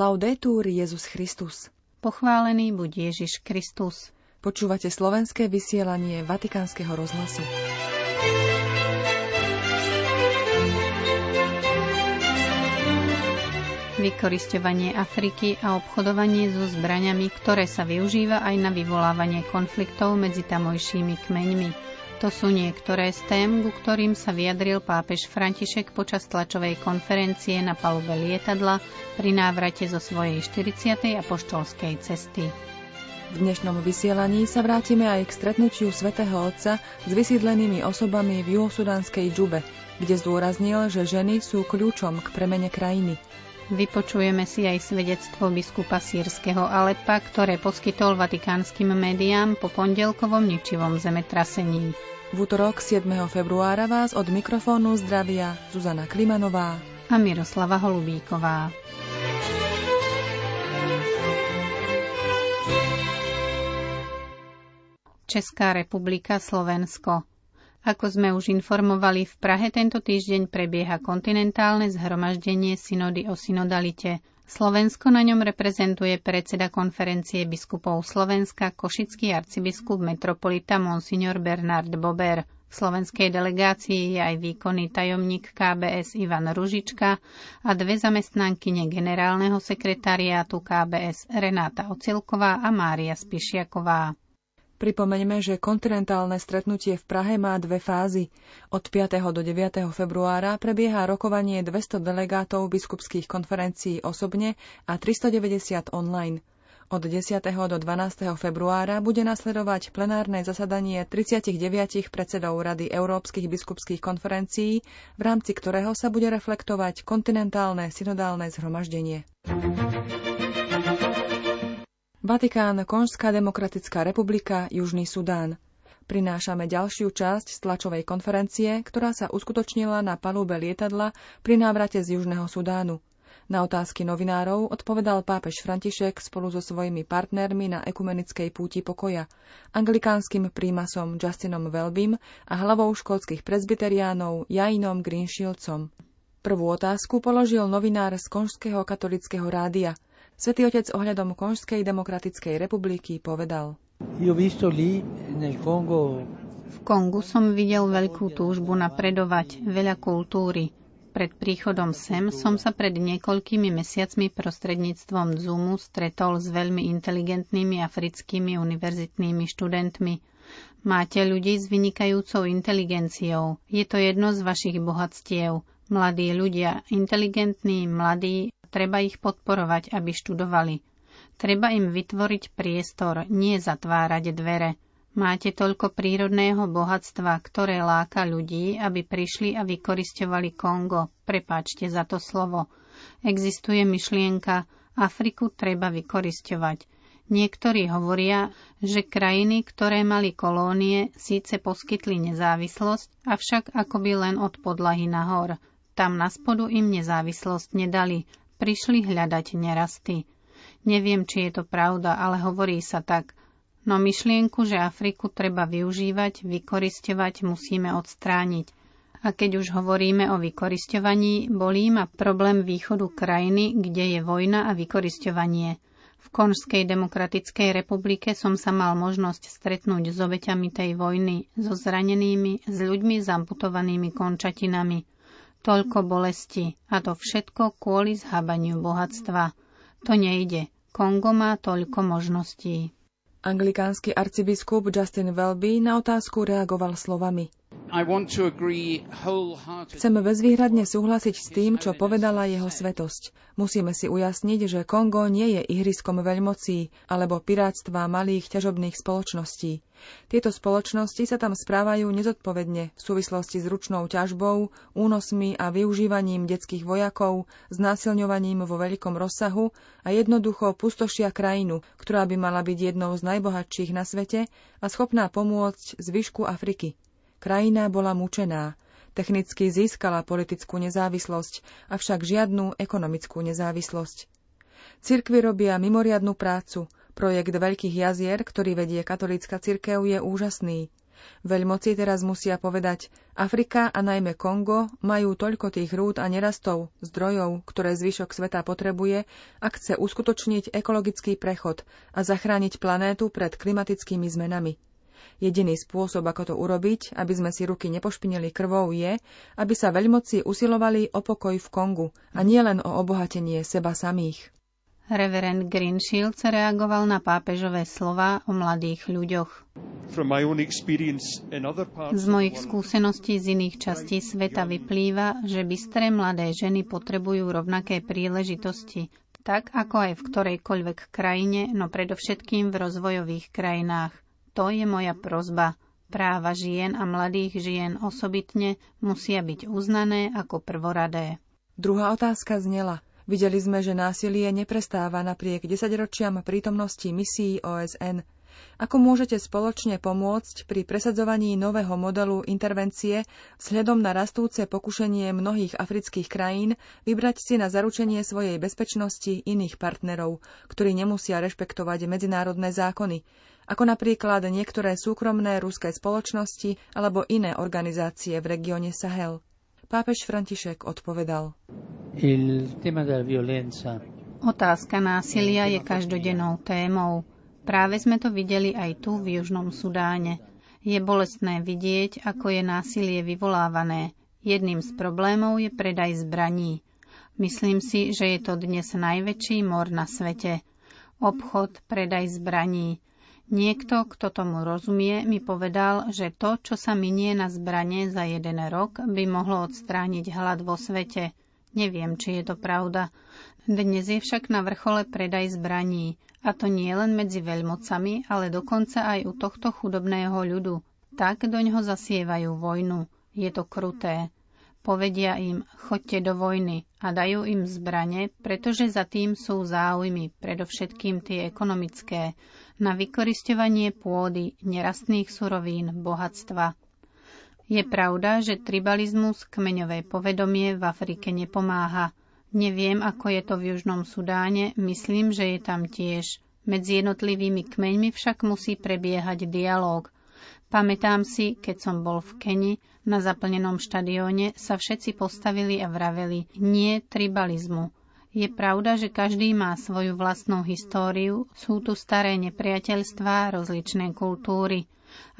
Laudetur Jezus Christus. Pochválený buď Ježiš Kristus. Počúvate slovenské vysielanie Vatikánskeho rozhlasu. Vykorisťovanie Afriky a obchodovanie so zbraňami, ktoré sa využíva aj na vyvolávanie konfliktov medzi tamojšími kmeňmi. To sú niektoré z tém, ku ktorým sa vyjadril pápež František počas tlačovej konferencie na palube lietadla pri návrate zo svojej 40. apoštolskej cesty. V dnešnom vysielaní sa vrátime aj k stretnutiu svätého Otca s vysídlenými osobami v juhosudánskej Džube, kde zdôraznil, že ženy sú kľúčom k premene krajiny. Vypočujeme si aj svedectvo biskupa sírskeho Alepa, ktoré poskytol vatikánskym médiám po pondelkovom ničivom zemetrasení. V útorok 7. februára vás od mikrofónu zdravia Zuzana Klimanová a Miroslava Holubíková. Česká republika Slovensko ako sme už informovali, v Prahe tento týždeň prebieha kontinentálne zhromaždenie synody o synodalite. Slovensko na ňom reprezentuje predseda konferencie biskupov Slovenska, košický arcibiskup metropolita Monsignor Bernard Bober. V slovenskej delegácii je aj výkonný tajomník KBS Ivan Ružička a dve zamestnankyne generálneho sekretariátu KBS Renáta Ocilková a Mária Spišiaková. Pripomeňme, že kontinentálne stretnutie v Prahe má dve fázy. Od 5. do 9. februára prebieha rokovanie 200 delegátov biskupských konferencií osobne a 390 online. Od 10. do 12. februára bude nasledovať plenárne zasadanie 39 predsedov Rady Európskych biskupských konferencií, v rámci ktorého sa bude reflektovať kontinentálne synodálne zhromaždenie. Vatikán, Konžská demokratická republika, Južný Sudán. Prinášame ďalšiu časť z tlačovej konferencie, ktorá sa uskutočnila na palube lietadla pri návrate z Južného Sudánu. Na otázky novinárov odpovedal pápež František spolu so svojimi partnermi na ekumenickej púti pokoja, anglikánskym prímasom Justinom Welbym a hlavou škótskych prezbyteriánov Jainom Greenshieldsom. Prvú otázku položil novinár z Konžského katolického rádia – Svetý otec ohľadom Konžskej demokratickej republiky povedal. V Kongu som videl veľkú túžbu napredovať, veľa kultúry. Pred príchodom sem som sa pred niekoľkými mesiacmi prostredníctvom Zoomu stretol s veľmi inteligentnými africkými univerzitnými študentmi. Máte ľudí s vynikajúcou inteligenciou. Je to jedno z vašich bohatstiev. Mladí ľudia, inteligentní, mladí treba ich podporovať, aby študovali. Treba im vytvoriť priestor, nie zatvárať dvere. Máte toľko prírodného bohatstva, ktoré láka ľudí, aby prišli a vykoristovali Kongo. Prepáčte za to slovo. Existuje myšlienka, Afriku treba vykoristovať. Niektorí hovoria, že krajiny, ktoré mali kolónie, síce poskytli nezávislosť, avšak akoby len od podlahy nahor. Tam na spodu im nezávislosť nedali, prišli hľadať nerasty. Neviem, či je to pravda, ale hovorí sa tak. No myšlienku, že Afriku treba využívať, vykoristovať, musíme odstrániť. A keď už hovoríme o vykoristovaní, bolí ma problém východu krajiny, kde je vojna a vykoristovanie. V Konžskej demokratickej republike som sa mal možnosť stretnúť s obeťami tej vojny, so zranenými, s ľuďmi s amputovanými končatinami. Toľko bolesti a to všetko kvôli zhábaniu bohatstva. To nejde. Kongo má toľko možností. Anglikánsky arcibiskup Justin Welby na otázku reagoval slovami. Chcem bezvýhradne súhlasiť s tým, čo povedala jeho svetosť. Musíme si ujasniť, že Kongo nie je ihriskom veľmocí alebo pirátstva malých ťažobných spoločností. Tieto spoločnosti sa tam správajú nezodpovedne v súvislosti s ručnou ťažbou, únosmi a využívaním detských vojakov, znásilňovaním vo veľkom rozsahu a jednoducho pustošia krajinu, ktorá by mala byť jednou z najbohatších na svete a schopná pomôcť zvyšku Afriky. Krajina bola mučená, technicky získala politickú nezávislosť, avšak žiadnu ekonomickú nezávislosť. Cirkvy robia mimoriadnú prácu. Projekt Veľkých jazier, ktorý vedie katolícka cirkev, je úžasný. Veľmoci teraz musia povedať, Afrika a najmä Kongo majú toľko tých rúd a nerastov, zdrojov, ktoré zvyšok sveta potrebuje, ak chce uskutočniť ekologický prechod a zachrániť planétu pred klimatickými zmenami. Jediný spôsob, ako to urobiť, aby sme si ruky nepošpinili krvou, je, aby sa veľmoci usilovali o pokoj v Kongu a nielen o obohatenie seba samých. Reverend Greenshield reagoval na pápežové slova o mladých ľuďoch. Z mojich skúseností z iných častí sveta vyplýva, že bystré mladé ženy potrebujú rovnaké príležitosti, tak ako aj v ktorejkoľvek krajine, no predovšetkým v rozvojových krajinách. To je moja prozba. Práva žien a mladých žien osobitne musia byť uznané ako prvoradé. Druhá otázka znela – Videli sme, že násilie neprestáva napriek desaťročiam prítomnosti misií OSN. Ako môžete spoločne pomôcť pri presadzovaní nového modelu intervencie vzhľadom na rastúce pokušenie mnohých afrických krajín vybrať si na zaručenie svojej bezpečnosti iných partnerov, ktorí nemusia rešpektovať medzinárodné zákony, ako napríklad niektoré súkromné ruské spoločnosti alebo iné organizácie v regióne Sahel? Pápež František odpovedal. Otázka násilia je každodennou témou. Práve sme to videli aj tu v Južnom Sudáne. Je bolestné vidieť, ako je násilie vyvolávané. Jedným z problémov je predaj zbraní. Myslím si, že je to dnes najväčší mor na svete. Obchod, predaj zbraní. Niekto, kto tomu rozumie, mi povedal, že to, čo sa minie na zbranie za jeden rok, by mohlo odstrániť hlad vo svete. Neviem, či je to pravda. Dnes je však na vrchole predaj zbraní, a to nie len medzi veľmocami, ale dokonca aj u tohto chudobného ľudu. Tak doňho zasievajú vojnu. Je to kruté. Povedia im, choďte do vojny a dajú im zbrane, pretože za tým sú záujmy, predovšetkým tie ekonomické, na vykorisťovanie pôdy, nerastných surovín, bohatstva. Je pravda, že tribalizmus, kmeňové povedomie v Afrike nepomáha. Neviem, ako je to v Južnom Sudáne, myslím, že je tam tiež. Medzi jednotlivými kmeňmi však musí prebiehať dialog – Pamätám si, keď som bol v Keni, na zaplnenom štadióne sa všetci postavili a vraveli nie tribalizmu. Je pravda, že každý má svoju vlastnú históriu, sú tu staré nepriateľstvá, rozličné kultúry.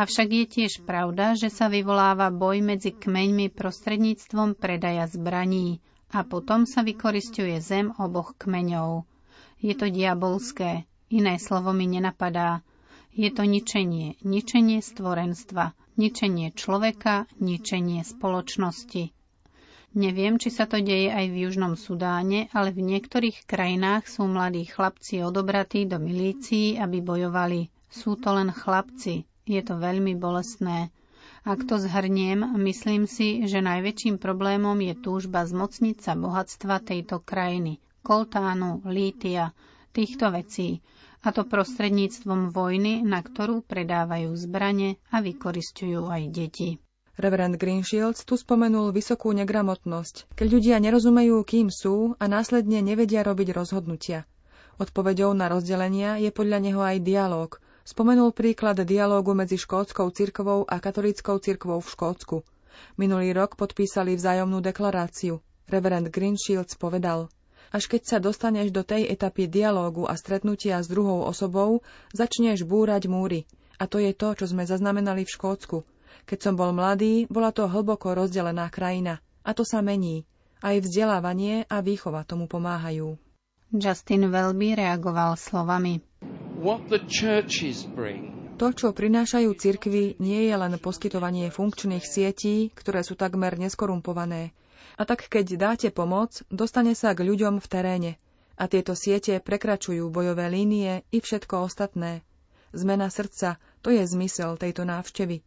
Avšak je tiež pravda, že sa vyvoláva boj medzi kmeňmi prostredníctvom predaja zbraní a potom sa vykoristuje zem oboch kmeňov. Je to diabolské, iné slovo mi nenapadá. Je to ničenie, ničenie stvorenstva, ničenie človeka, ničenie spoločnosti. Neviem, či sa to deje aj v Južnom Sudáne, ale v niektorých krajinách sú mladí chlapci odobratí do milícií, aby bojovali. Sú to len chlapci. Je to veľmi bolestné. Ak to zhrniem, myslím si, že najväčším problémom je túžba zmocniť sa bohatstva tejto krajiny, koltánu, lítia, týchto vecí, a to prostredníctvom vojny, na ktorú predávajú zbrane a vykoristujú aj deti. Reverend Greenshields tu spomenul vysokú negramotnosť, keď ľudia nerozumejú, kým sú a následne nevedia robiť rozhodnutia. Odpovedou na rozdelenia je podľa neho aj dialóg. Spomenul príklad dialógu medzi škótskou cirkvou a katolíckou cirkvou v Škótsku. Minulý rok podpísali vzájomnú deklaráciu. Reverend Greenshields povedal – až keď sa dostaneš do tej etapy dialógu a stretnutia s druhou osobou, začneš búrať múry. A to je to, čo sme zaznamenali v Škótsku. Keď som bol mladý, bola to hlboko rozdelená krajina. A to sa mení. Aj vzdelávanie a výchova tomu pomáhajú. Justin Welby reagoval slovami. To, čo prinášajú cirkvy, nie je len poskytovanie funkčných sietí, ktoré sú takmer neskorumpované, a tak keď dáte pomoc, dostane sa k ľuďom v teréne. A tieto siete prekračujú bojové línie i všetko ostatné. Zmena srdca, to je zmysel tejto návštevy.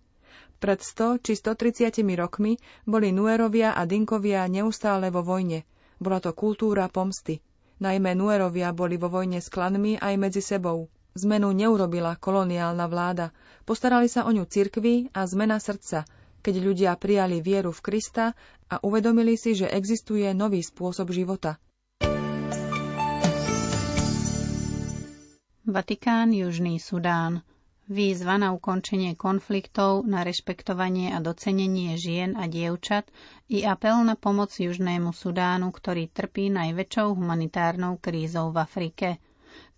Pred 100 či 130 rokmi boli Nuerovia a Dinkovia neustále vo vojne. Bola to kultúra pomsty. Najmä Nuerovia boli vo vojne s klanmi aj medzi sebou. Zmenu neurobila koloniálna vláda. Postarali sa o ňu cirkvi a zmena srdca – keď ľudia prijali vieru v Krista a uvedomili si, že existuje nový spôsob života. Vatikán, Južný Sudán. výzva na ukončenie konfliktov, na rešpektovanie a docenenie žien a dievčat i apel na pomoc Južnému Sudánu, ktorý trpí najväčšou humanitárnou krízou v Afrike.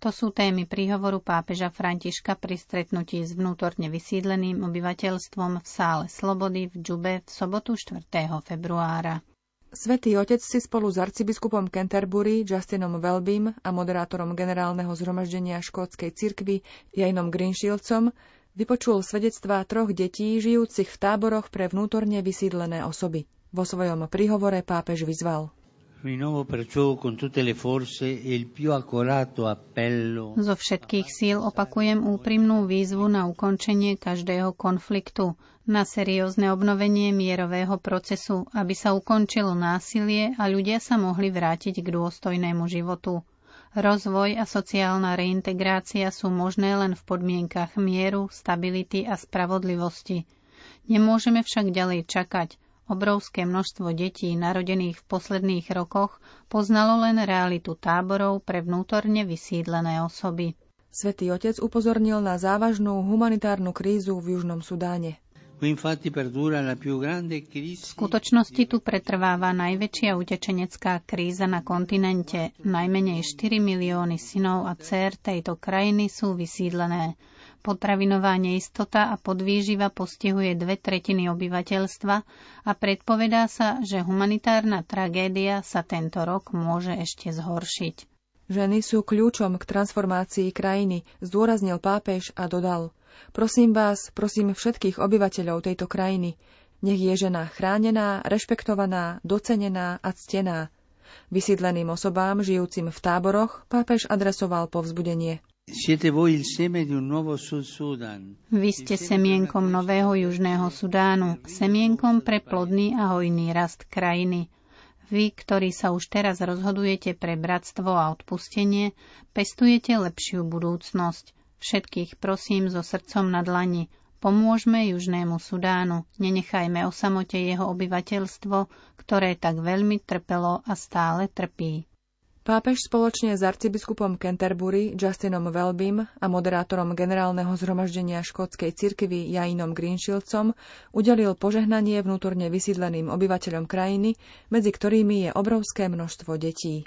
To sú témy príhovoru pápeža Františka pri stretnutí s vnútorne vysídleným obyvateľstvom v sále Slobody v Džube v sobotu 4. februára. Svetý otec si spolu s arcibiskupom Canterbury, Justinom Welbym a moderátorom generálneho zhromaždenia škótskej cirkvy Jainom Greenshieldcom vypočul svedectvá troch detí žijúcich v táboroch pre vnútorne vysídlené osoby. Vo svojom príhovore pápež vyzval. Zo všetkých síl opakujem úprimnú výzvu na ukončenie každého konfliktu, na seriózne obnovenie mierového procesu, aby sa ukončilo násilie a ľudia sa mohli vrátiť k dôstojnému životu. Rozvoj a sociálna reintegrácia sú možné len v podmienkach mieru, stability a spravodlivosti. Nemôžeme však ďalej čakať, Obrovské množstvo detí narodených v posledných rokoch poznalo len realitu táborov pre vnútorne vysídlené osoby. Svetý otec upozornil na závažnú humanitárnu krízu v Južnom Sudáne. V skutočnosti tu pretrváva najväčšia utečenecká kríza na kontinente. Najmenej 4 milióny synov a dcer tejto krajiny sú vysídlené. Potravinová neistota a podvýživa postihuje dve tretiny obyvateľstva a predpovedá sa, že humanitárna tragédia sa tento rok môže ešte zhoršiť. Ženy sú kľúčom k transformácii krajiny, zdôraznil pápež a dodal. Prosím vás, prosím všetkých obyvateľov tejto krajiny, nech je žena chránená, rešpektovaná, docenená a ctená. Vysídleným osobám žijúcim v táboroch pápež adresoval povzbudenie. Vy ste semienkom nového Južného Sudánu, semienkom pre plodný a hojný rast krajiny. Vy, ktorí sa už teraz rozhodujete pre bratstvo a odpustenie, pestujete lepšiu budúcnosť. Všetkých prosím so srdcom na dlani, pomôžme Južnému Sudánu, nenechajme o samote jeho obyvateľstvo, ktoré tak veľmi trpelo a stále trpí. Pápež spoločne s arcibiskupom Canterbury, Justinom Welbym a moderátorom generálneho zhromaždenia škótskej cirkvy Jainom Greenshieldcom udelil požehnanie vnútorne vysídleným obyvateľom krajiny, medzi ktorými je obrovské množstvo detí.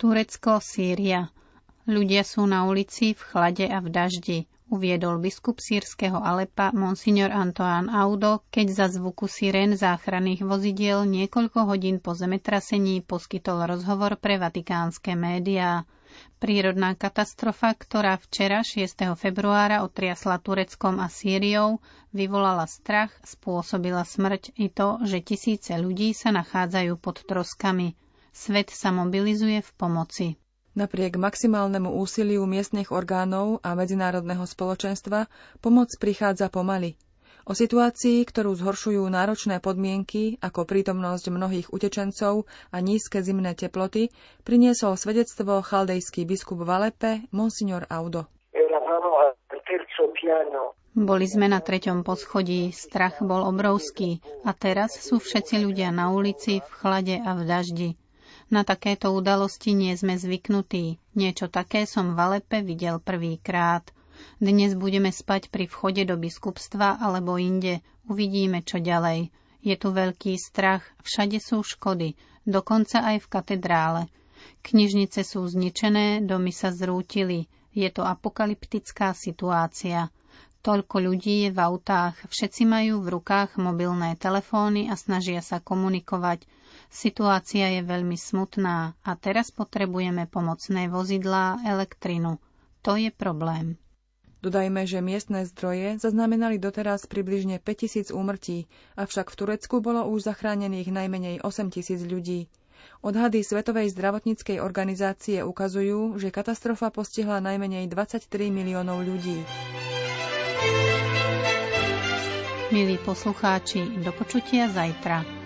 Turecko, Sýria. Ľudia sú na ulici v chlade a v daždi uviedol biskup sírskeho Alepa monsignor Antoán Audo, keď za zvuku sirén záchranných vozidiel niekoľko hodín po zemetrasení poskytol rozhovor pre vatikánske médiá. Prírodná katastrofa, ktorá včera 6. februára otriasla Tureckom a Sýriou, vyvolala strach, spôsobila smrť i to, že tisíce ľudí sa nachádzajú pod troskami. Svet sa mobilizuje v pomoci. Napriek maximálnemu úsiliu miestnych orgánov a medzinárodného spoločenstva pomoc prichádza pomaly. O situácii, ktorú zhoršujú náročné podmienky, ako prítomnosť mnohých utečencov a nízke zimné teploty, priniesol svedectvo chaldejský biskup Valepe, monsignor Audo. Boli sme na treťom poschodí, strach bol obrovský a teraz sú všetci ľudia na ulici, v chlade a v daždi. Na takéto udalosti nie sme zvyknutí. Niečo také som v Alepe videl prvýkrát. Dnes budeme spať pri vchode do biskupstva alebo inde. Uvidíme, čo ďalej. Je tu veľký strach, všade sú škody, dokonca aj v katedrále. Knižnice sú zničené, domy sa zrútili. Je to apokalyptická situácia. Toľko ľudí je v autách, všetci majú v rukách mobilné telefóny a snažia sa komunikovať. Situácia je veľmi smutná a teraz potrebujeme pomocné vozidlá, elektrinu. To je problém. Dodajme, že miestne zdroje zaznamenali doteraz približne 5000 úmrtí, avšak v Turecku bolo už zachránených najmenej 8000 ľudí. Odhady Svetovej zdravotníckej organizácie ukazujú, že katastrofa postihla najmenej 23 miliónov ľudí. Milí poslucháči, do počutia zajtra.